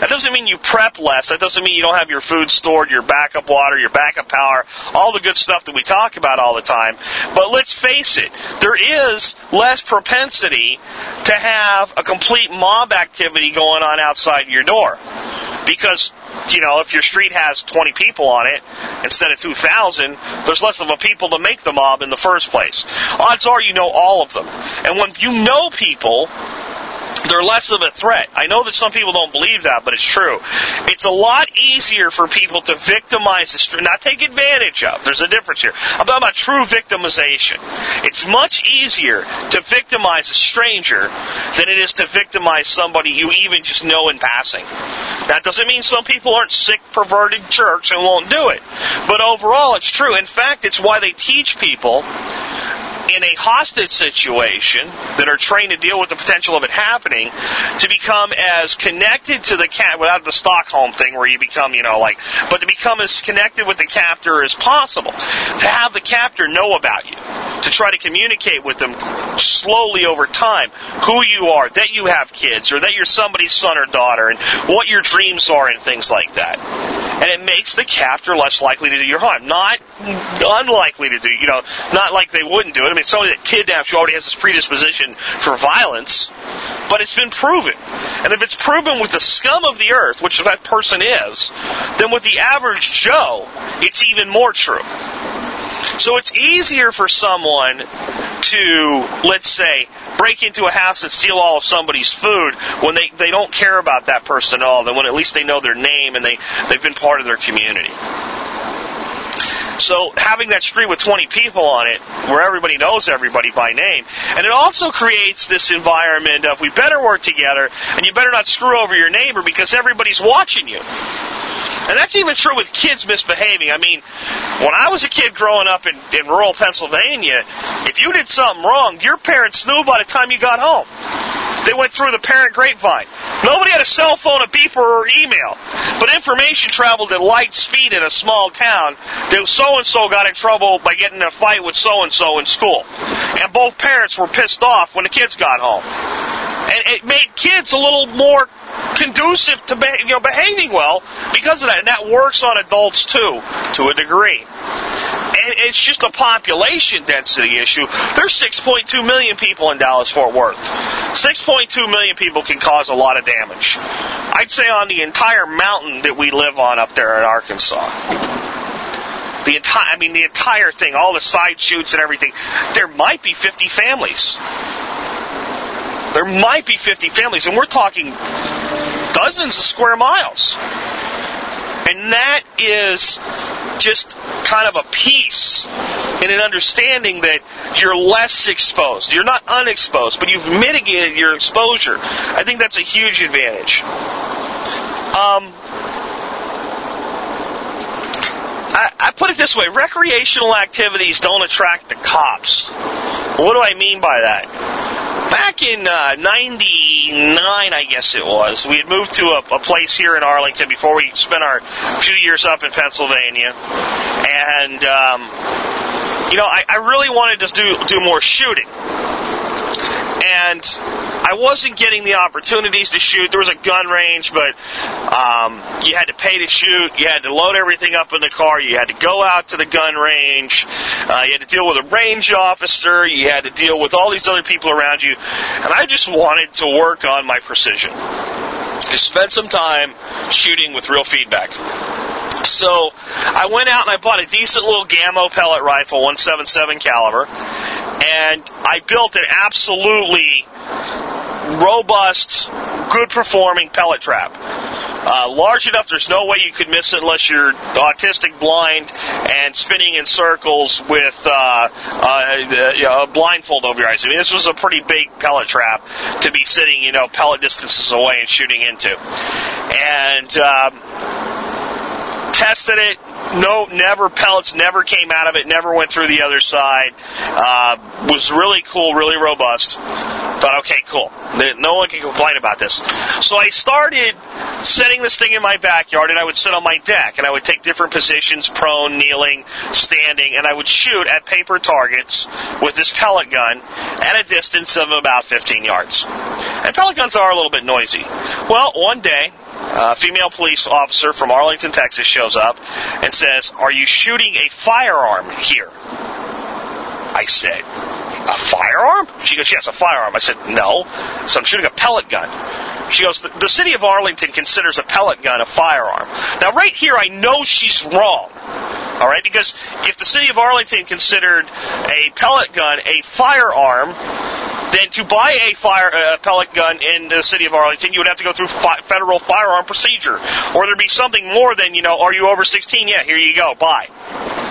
That doesn't mean you prep less. That doesn't mean you don't have your food stored, your backup water, your backup power, all the good stuff that we talk about all the time. But let's face it, there is less propensity to have a complete mob activity going on outside your door. Because, you know, if your street has 20 people on it instead of 2,000, there's less of a people to make the mob in the first place. Odds are you know all of them. And when you know people, they're less of a threat. I know that some people don't believe that, but it's true. It's a lot easier for people to victimize the street, not take advantage of. There's a difference here. I'm talking about true victimization. It's much easier to victimize a stranger than it is to victimize somebody you even just know in passing. That doesn't mean some people aren't sick, perverted jerks and won't do it. But overall, it's true. In fact, it's why they teach people in a hostage situation that are trained to deal with the potential of it happening to become as connected to the cat without the Stockholm thing where you become, you know, like, but to become as connected with the captor as possible. To have the captor know about you. To try to communicate with them slowly over time who you are, that you have kids, or that you're somebody's son or daughter, and what your dreams are, and things like that. And it makes the captor less likely to do your harm. Not unlikely to do, you know, not like they wouldn't do it. Somebody that kidnaps you already has this predisposition for violence, but it's been proven. And if it's proven with the scum of the earth, which that person is, then with the average Joe, it's even more true. So it's easier for someone to, let's say, break into a house and steal all of somebody's food when they, they don't care about that person at all, than when at least they know their name and they, they've been part of their community. So having that street with 20 people on it, where everybody knows everybody by name, and it also creates this environment of we better work together, and you better not screw over your neighbor because everybody's watching you. And that's even true with kids misbehaving. I mean, when I was a kid growing up in, in rural Pennsylvania, if you did something wrong, your parents knew by the time you got home. They went through the parent grapevine. Nobody had a cell phone, a beeper, or email. But information traveled at light speed in a small town that so and so got in trouble by getting in a fight with so and so in school. And both parents were pissed off when the kids got home. And it made kids a little more conducive to you know behaving well because of that. And that works on adults too, to a degree. And it's just a population density issue. There's 6.2 million people in Dallas Fort Worth. 6.2 million people can cause a lot of damage. I'd say on the entire mountain that we live on up there in Arkansas. The entire, I mean, the entire thing, all the side shoots and everything. There might be 50 families. There might be 50 families, and we're talking dozens of square miles. And that is just kind of a piece in an understanding that you're less exposed. You're not unexposed, but you've mitigated your exposure. I think that's a huge advantage. Um, I, I put it this way recreational activities don't attract the cops. What do I mean by that? Back in uh, 99, I guess it was, we had moved to a, a, place here in Arlington before we spent our few years up in Pennsylvania. And, um, you know, I, I really wanted to do, do more shooting and I wasn't getting the opportunities to shoot. There was a gun range, but um, you had to pay to shoot. You had to load everything up in the car. You had to go out to the gun range. Uh, you had to deal with a range officer. You had to deal with all these other people around you, and I just wanted to work on my precision. I spent some time shooting with real feedback. So I went out and I bought a decent little Gamo pellet rifle, 177 caliber, and I built an absolutely robust, good performing pellet trap. Uh, large enough, there's no way you could miss it unless you're autistic, blind, and spinning in circles with uh, uh, know, a blindfold over your eyes. I mean, this was a pretty big pellet trap to be sitting, you know, pellet distances away and shooting into. And um, tested it. No, never pellets never came out of it. Never went through the other side. Uh, was really cool, really robust. Thought, okay, cool. No one can complain about this. So I started setting this thing in my backyard, and I would sit on my deck, and I would take different positions: prone, kneeling, standing, and I would shoot at paper targets with this pellet gun at a distance of about 15 yards. And pellet guns are a little bit noisy. Well, one day Uh, a female police officer from Arlington, Texas shows up and says, Are you shooting a firearm here? I said, A firearm? She goes, Yes, a firearm. I said, No. So I'm shooting a pellet gun. She goes, the, the city of Arlington considers a pellet gun a firearm. Now, right here, I know she's wrong. All right, because if the city of Arlington considered a pellet gun a firearm, then to buy a fire uh, pellet gun in the city of Arlington, you would have to go through fi- federal firearm procedure, or there'd be something more than you know. Are you over 16? Yeah, here you go. Buy.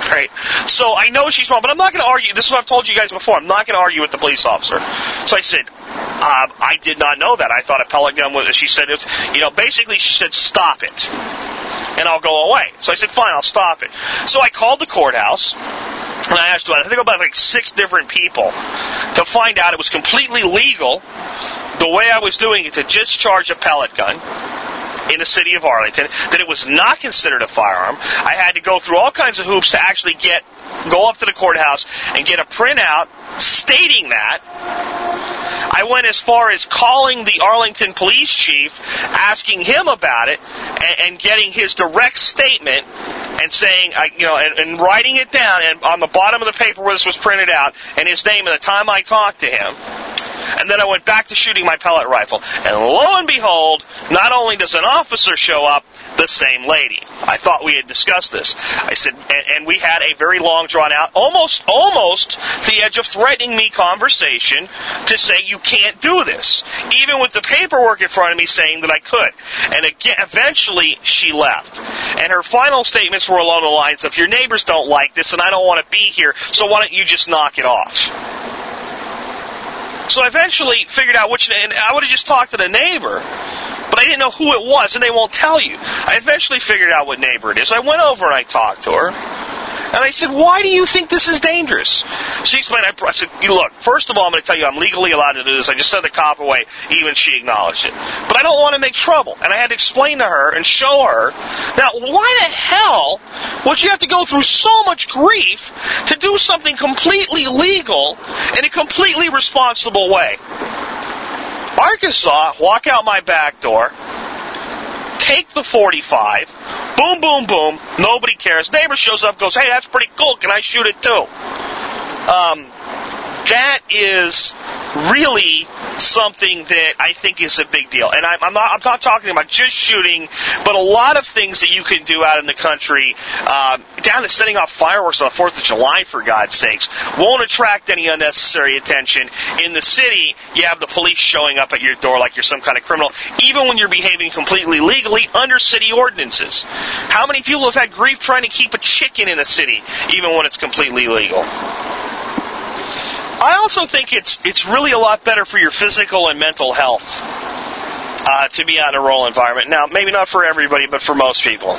Right. So I know she's wrong, but I'm not going to argue. This is what I've told you guys before. I'm not going to argue with the police officer. So I said, uh, I did not know that. I thought a pellet gun was. She said, it's, you know, basically she said, stop it, and I'll go away. So I said, fine, I'll stop it. So I called the courthouse. And I asked, I think about like six different people to find out it was completely legal the way I was doing it to discharge a pellet gun in the city of Arlington, that it was not considered a firearm. I had to go through all kinds of hoops to actually get go up to the courthouse and get a printout stating that. I went as far as calling the Arlington police chief, asking him about it, and, and getting his direct statement and saying, I, you know, and, and writing it down, and on the bottom of the paper where this was printed out, and his name, and the time I talked to him. And then I went back to shooting my pellet rifle. And lo and behold, not only does an officer show up, the same lady. I thought we had discussed this. I said, and, and we had a very long, drawn out, almost, almost the edge of threatening me conversation to say you can't do this, even with the paperwork in front of me saying that I could. And again, eventually she left. And her final statements were along the lines of, your neighbors don't like this and I don't want to be here, so why don't you just knock it off? So I eventually figured out which, and I would have just talked to the neighbor, but I didn't know who it was, and they won't tell you. I eventually figured out what neighbor it is. I went over and I talked to her. And I said, why do you think this is dangerous? She explained, I, said, you look, first of all, I'm going to tell you I'm legally allowed to do this. I just sent the cop away. Even she acknowledged it. But I don't want to make trouble. And I had to explain to her and show her. Now, why the hell would you have to go through so much grief to do something completely legal in a completely responsible way? Arkansas, walk out my back door, take the 45, boom, boom, boom, nobody cares. Neighbor shows up, goes, hey, that's pretty cool, can I shoot it too? Um, that is really something that I think is a big deal. And I'm, I'm, not, I'm not talking about just shooting, but a lot of things that you can do out in the country, um, down to setting off fireworks on the 4th of July, for God's sakes, won't attract any unnecessary attention. In the city, you have the police showing up at your door like you're some kind of criminal, even when you're behaving completely legally under city ordinances. How many people have had grief trying to keep a chicken in a city, even when it's completely legal? I also think it's it's really a lot better for your physical and mental health uh, to be out in a rural environment. Now, maybe not for everybody, but for most people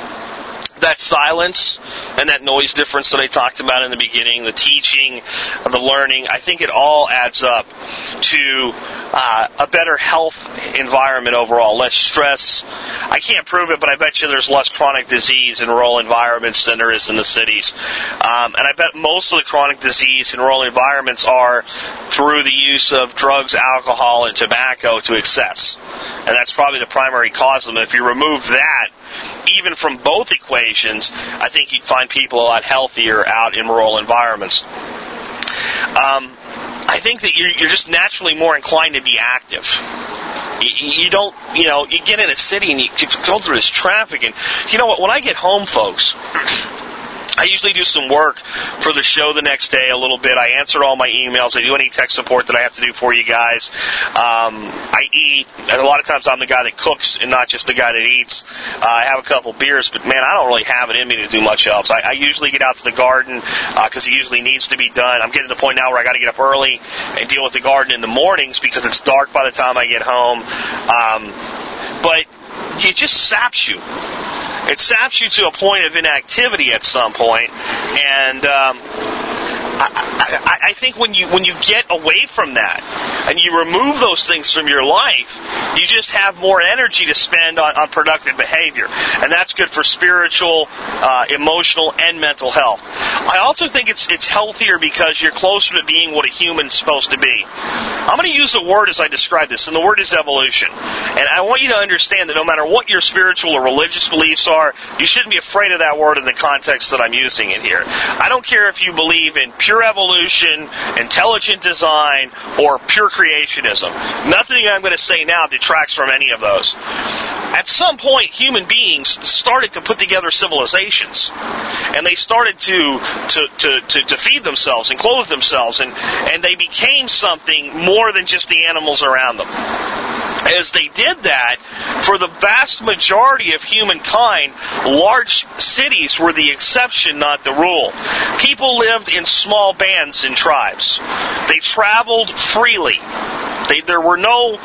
that silence and that noise difference that I talked about in the beginning, the teaching, the learning, I think it all adds up to uh, a better health environment overall, less stress. I can't prove it, but I bet you there's less chronic disease in rural environments than there is in the cities. Um, and I bet most of the chronic disease in rural environments are through the use of drugs, alcohol, and tobacco to excess. And that's probably the primary cause of them. If you remove that, even from both equations, I think you'd find people a lot healthier out in rural environments. Um, I think that you're, you're, just naturally more inclined to be active. You, don't, you know, you get in a city and you go through this traffic, and you know what? When I get home, folks, [clears throat] I usually do some work for the show the next day a little bit. I answer all my emails. I do any tech support that I have to do for you guys. Um, I eat, and a lot of times I'm the guy that cooks and not just the guy that eats. Uh, I have a couple beers, but man, I don't really have it in me to do much else. I, I usually get out to the garden because uh, it usually needs to be done. I'm getting to the point now where I got to get up early and deal with the garden in the mornings because it's dark by the time I get home. Um, but it just saps you. It saps you to a point of inactivity at some point, and um, I, I, think when you when you get away from that and you remove those things from your life, you just have more energy to spend on, on productive behavior, and that's good for spiritual, uh, emotional, and mental health. I also think it's it's healthier because you're closer to being what a human's supposed to be. I'm going to use a word as I describe this, and the word is evolution. And I want you to understand that no matter what your spiritual or religious beliefs are, you shouldn't be afraid of that word in the context that I'm using it here. I don't care if you believe in pure evolution, intelligent design, or pure creationism. Nothing I'm going to say now detracts from any of those. At some point, human beings started to put together civilizations, and they started to to, to, to, to feed themselves and clothe themselves, and, and they became something more than just the animals around them as they did that, for the vast majority of humankind, large cities were the exception, not the rule. People lived in small bands and tribes. They traveled freely. They, there were no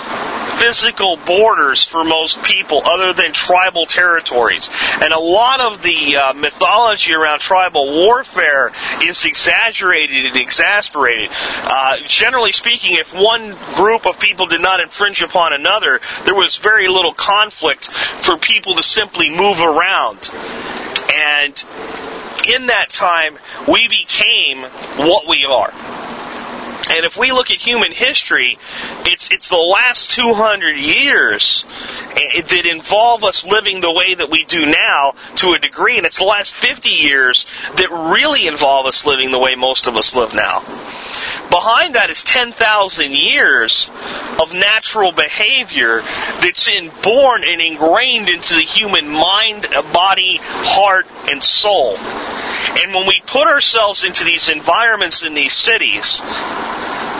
physical borders for most people other than tribal territories. And a lot of the uh, mythology around tribal warfare is exaggerated and exasperated. Uh, generally speaking, if one group of people did not infringe upon another, there was very little conflict for people to simply move around. And in that time, we became what we are. And if we look at human history, it's it's the last 200 years eh, that involve us living the way that we do now to a degree, and it's the last 50 years that really involve us living the way most of us live now. Behind that is 10,000 years of natural behavior that's inborn and ingrained into the human mind, body, heart, and soul. And when we put ourselves into these environments in these cities,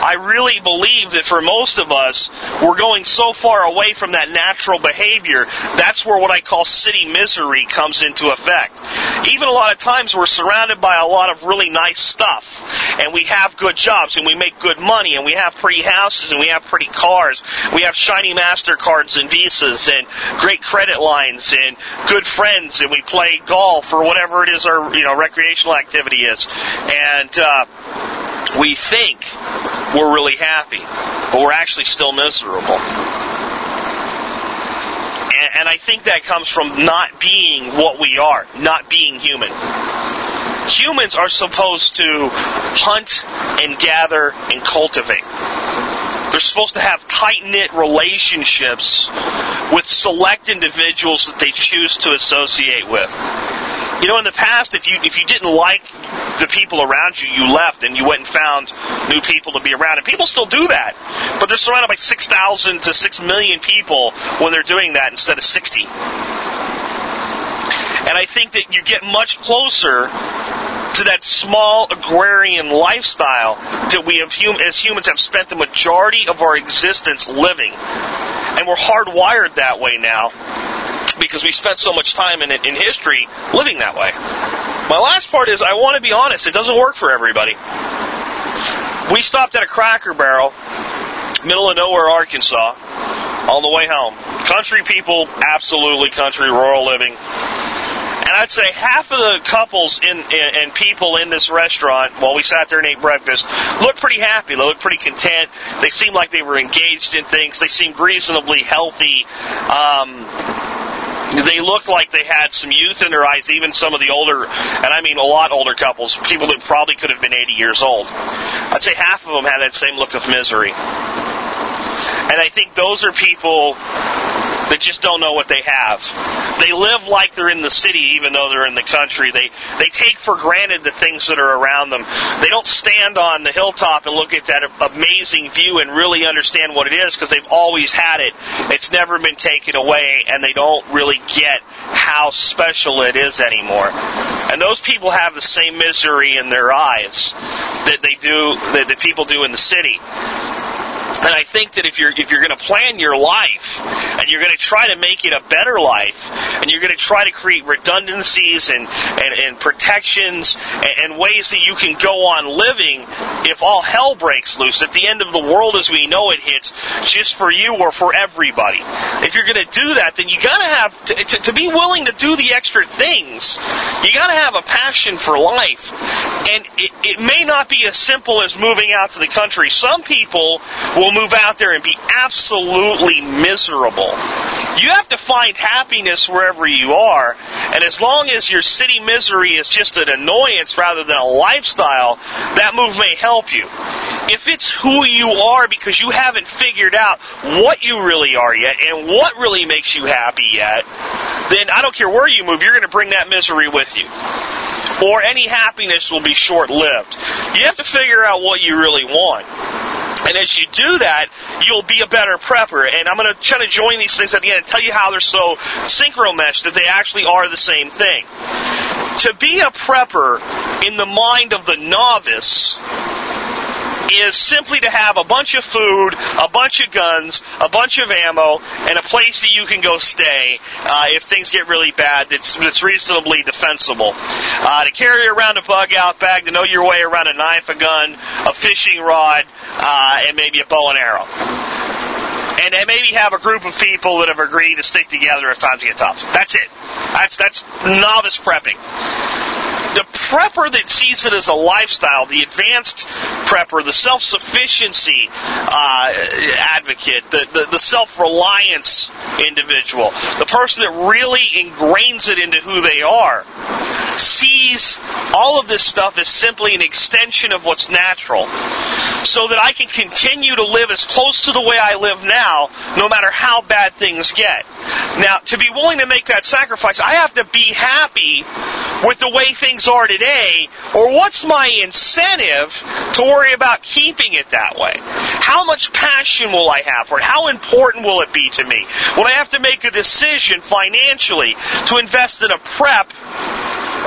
I really believe that for most of us, we're going so far away from that natural behavior, that's where what I call city misery comes into effect. Even a lot of times we're surrounded by a lot of really nice stuff, and we have good jobs, and we make good money, and we have pretty houses, and we have pretty cars, we have shiny MasterCards and Visas, and great credit lines, and good friends, and we play golf or whatever it is our you know recreational activity is, and uh, we think we're really happy, but we're actually still miserable. And, and I think that comes from not being what we are, not being human. Humans are supposed to hunt and gather and cultivate. They're supposed to have tight knit relationships with select individuals that they choose to associate with. You know, in the past, if you if you didn't like the people around you, you left and you went and found new people to be around. And people still do that, but they're surrounded by six thousand to six million people when they're doing that instead of sixty. And I think that you get much closer to that small agrarian lifestyle that we have as humans have spent the majority of our existence living. And we're hardwired that way now because we spent so much time in, in history living that way. My last part is I want to be honest, it doesn't work for everybody. We stopped at a cracker barrel, middle of nowhere, Arkansas, on the way home. Country people, absolutely country, rural living. And I'd say half of the couples in, in, and people in this restaurant, while we sat there and ate breakfast, looked pretty happy. They looked pretty content. They seemed like they were engaged in things. They seemed reasonably healthy. Um, they looked like they had some youth in their eyes, even some of the older, and I mean a lot older couples, people that probably could have been 80 years old. I'd say half of them had that same look of misery. And I think those are people that just don't know what they have. They live like they're in the city even though they're in the country. They they take for granted the things that are around them. They don't stand on the hilltop and look at that amazing view and really understand what it is because they've always had it. It's never been taken away and they don't really get how special it is anymore. And those people have the same misery in their eyes that they do that, that people do in the city. And I think that if you're if you're going to plan your life and you're going to try to make it a better life and you're going to try to create redundancies and and, and protections and, and, ways that you can go on living if all hell breaks loose at the end of the world as we know it hits just for you or for everybody. If you're going to do that, then you got to have to, to, to be willing to do the extra things. You got to have a passion for life, and it, it may not be as simple as moving out to the country. Some people will move out there and be absolutely miserable. You have to find happiness wherever you are, and as long as your city misery is just an annoyance rather than a lifestyle, that move may help you. If it's who you are because you haven't figured out what you really are yet and what really makes you happy yet, then I don't care where you move, you're going to bring that misery with you. Or any happiness will be short lived. You have to figure out what you really want. And as you do that, you'll be a better prepper. And I'm going to kind of join these things at the end and tell you how they're so synchro meshed that they actually are the same thing. To be a prepper in the mind of the novice is simply to have a bunch of food, a bunch of guns, a bunch of ammo, and a place that you can go stay uh, if things get really bad that's, that's reasonably defensible. Uh, to carry around a bug out bag, to know your way around a knife, a gun, a fishing rod, uh, and maybe a bow and arrow and maybe have a group of people that have agreed to stick together if times get tough. That's it. That's that's novice prepping the prepper that sees it as a lifestyle, the advanced prepper, the self-sufficiency uh, advocate, the, the, the self-reliance individual, the person that really ingrains it into who they are, sees all of this stuff as simply an extension of what's natural, so that I can continue to live as close to the way I live now, no matter how bad things get. Now, to be willing to make that sacrifice, I have to be happy with the way things things are today, or what's my incentive to worry about keeping it that way? How much passion will I have for it? How important will it be to me? Will I have to make a decision financially to invest in a prep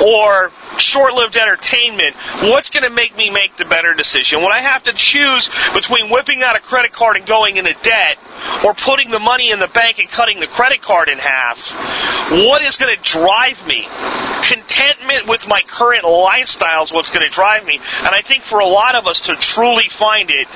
or short-lived entertainment, what's going to make me make the better decision? When I have to choose between whipping out a credit card and going into debt, or putting the money in the bank and cutting the credit card in half, what is going to drive me? Contentment with my current lifestyle is what's going to drive me. And I think for a lot of us to truly find it,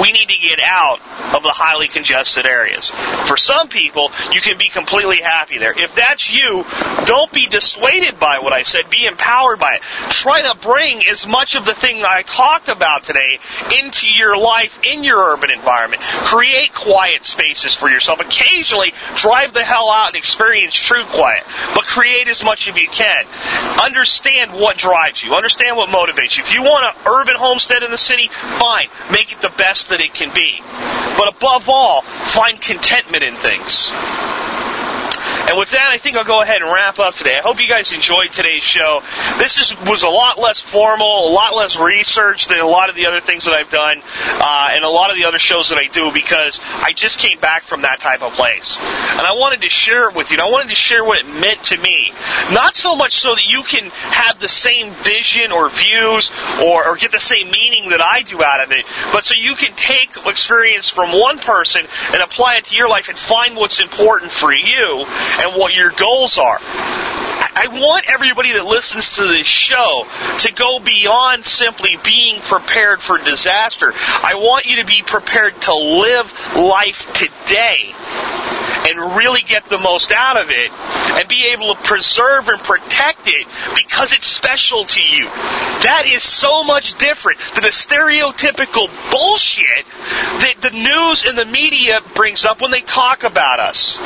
we need to get out of the highly congested areas. For some people, you can be completely happy there. If that's you, don't be dissuaded by what I said. Be empowered by it. Try to bring as much of the thing I talked about today into your life in your urban environment. Create quiet spaces for yourself. Occasionally, drive the hell out and experience true quiet, but create as much as you can. Understand what drives you. Understand what motivates you. If you want an urban homestead in the city, fine. Make it the best that it can be. But above all, find contentment in things. And with that, I think I'll go ahead and wrap up today. I hope you guys enjoyed today's show. This is, was a lot less formal, a lot less research than a lot of the other things that I've done, uh, and a lot of the other shows that I do because I just came back from that type of place. And I wanted to share it with you. I wanted to share what it meant to me. Not so much so that you can have the same vision or views or, or get the same meaning that I do out of it, but so you can take experience from one person and apply it to your life and find what's important for you and what your goals are. I want everybody that listens to this show to go beyond simply being prepared for disaster. I want you to be prepared to live life today and really get the most out of it and be able to preserve and protect it because it's special to you. That is so much different than the stereotypical bullshit that the news and the media brings up when they talk about us.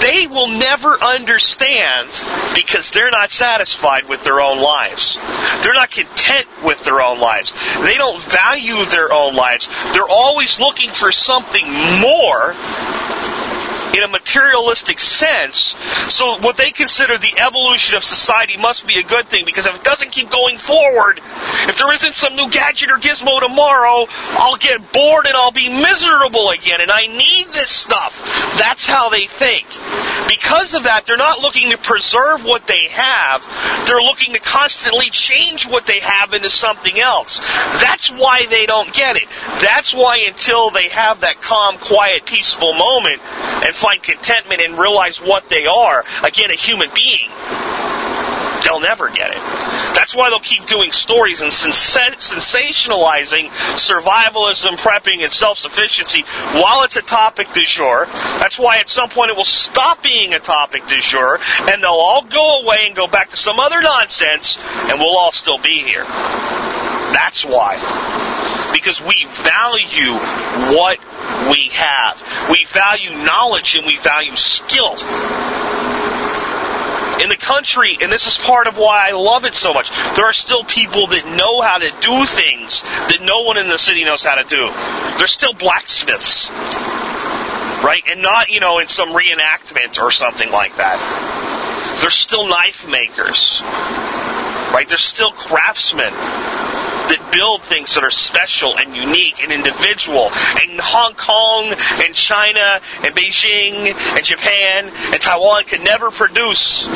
They will never understand because they're not satisfied with their own lives. They're not content with their own lives. They don't value their own lives. They're always looking for something more in a materialistic sense. So what they consider the evolution of society must be a good thing because if it doesn't keep going forward, if there isn't some new gadget or gizmo tomorrow, I'll get bored and I'll be miserable again and I need this stuff. That's how they think. Because of that, they're not looking to preserve what they have. They're looking to constantly change what they have into something else. That's why they don't get it. That's why until they have that calm, quiet, peaceful moment and find contentment and realize what they are, again, a human being, they'll never get it. That's why they'll keep doing stories and sensationalizing survivalism, prepping, and self-sufficiency while it's a topic du jour. That's why at some point it will stop being a topic du jour, and they'll all go away and go back to some other nonsense, and we'll all still be here. That's why. Because we value what we have. We value knowledge and we value skill in the country, and this is part of why I love it so much, there are still people that know how to do things that no one in the city knows how to do. There's still blacksmiths. Right? And not, you know, in some reenactment or something like that. There's still knife makers. Right? There's still craftsmen that build things that are special and unique and individual. And Hong Kong and China and Beijing and Japan and Taiwan can never produce.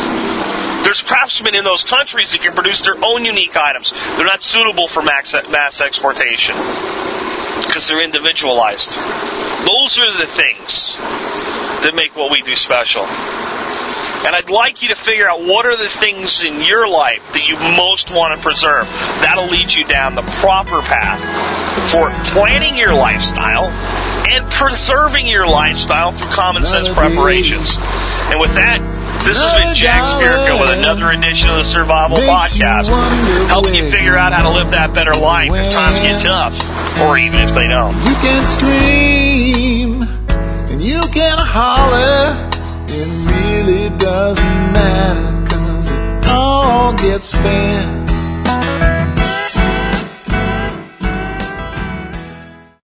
There's craftsmen in those countries that can produce their own unique items. They're not suitable for mass, mass exportation because they're individualized. Those are the things that make what we do special. And I'd like you to figure out what are the things in your life that you most want to preserve. That'll lead you down the proper path for planning your lifestyle and preserving your lifestyle through common sense preparations. And with that, this has been Jack Spirko with another edition of the Survival Podcast, helping you figure out how to live that better life if times get tough, or even if they don't. You can scream and you can holler. Doesn't matter cause it all gets spent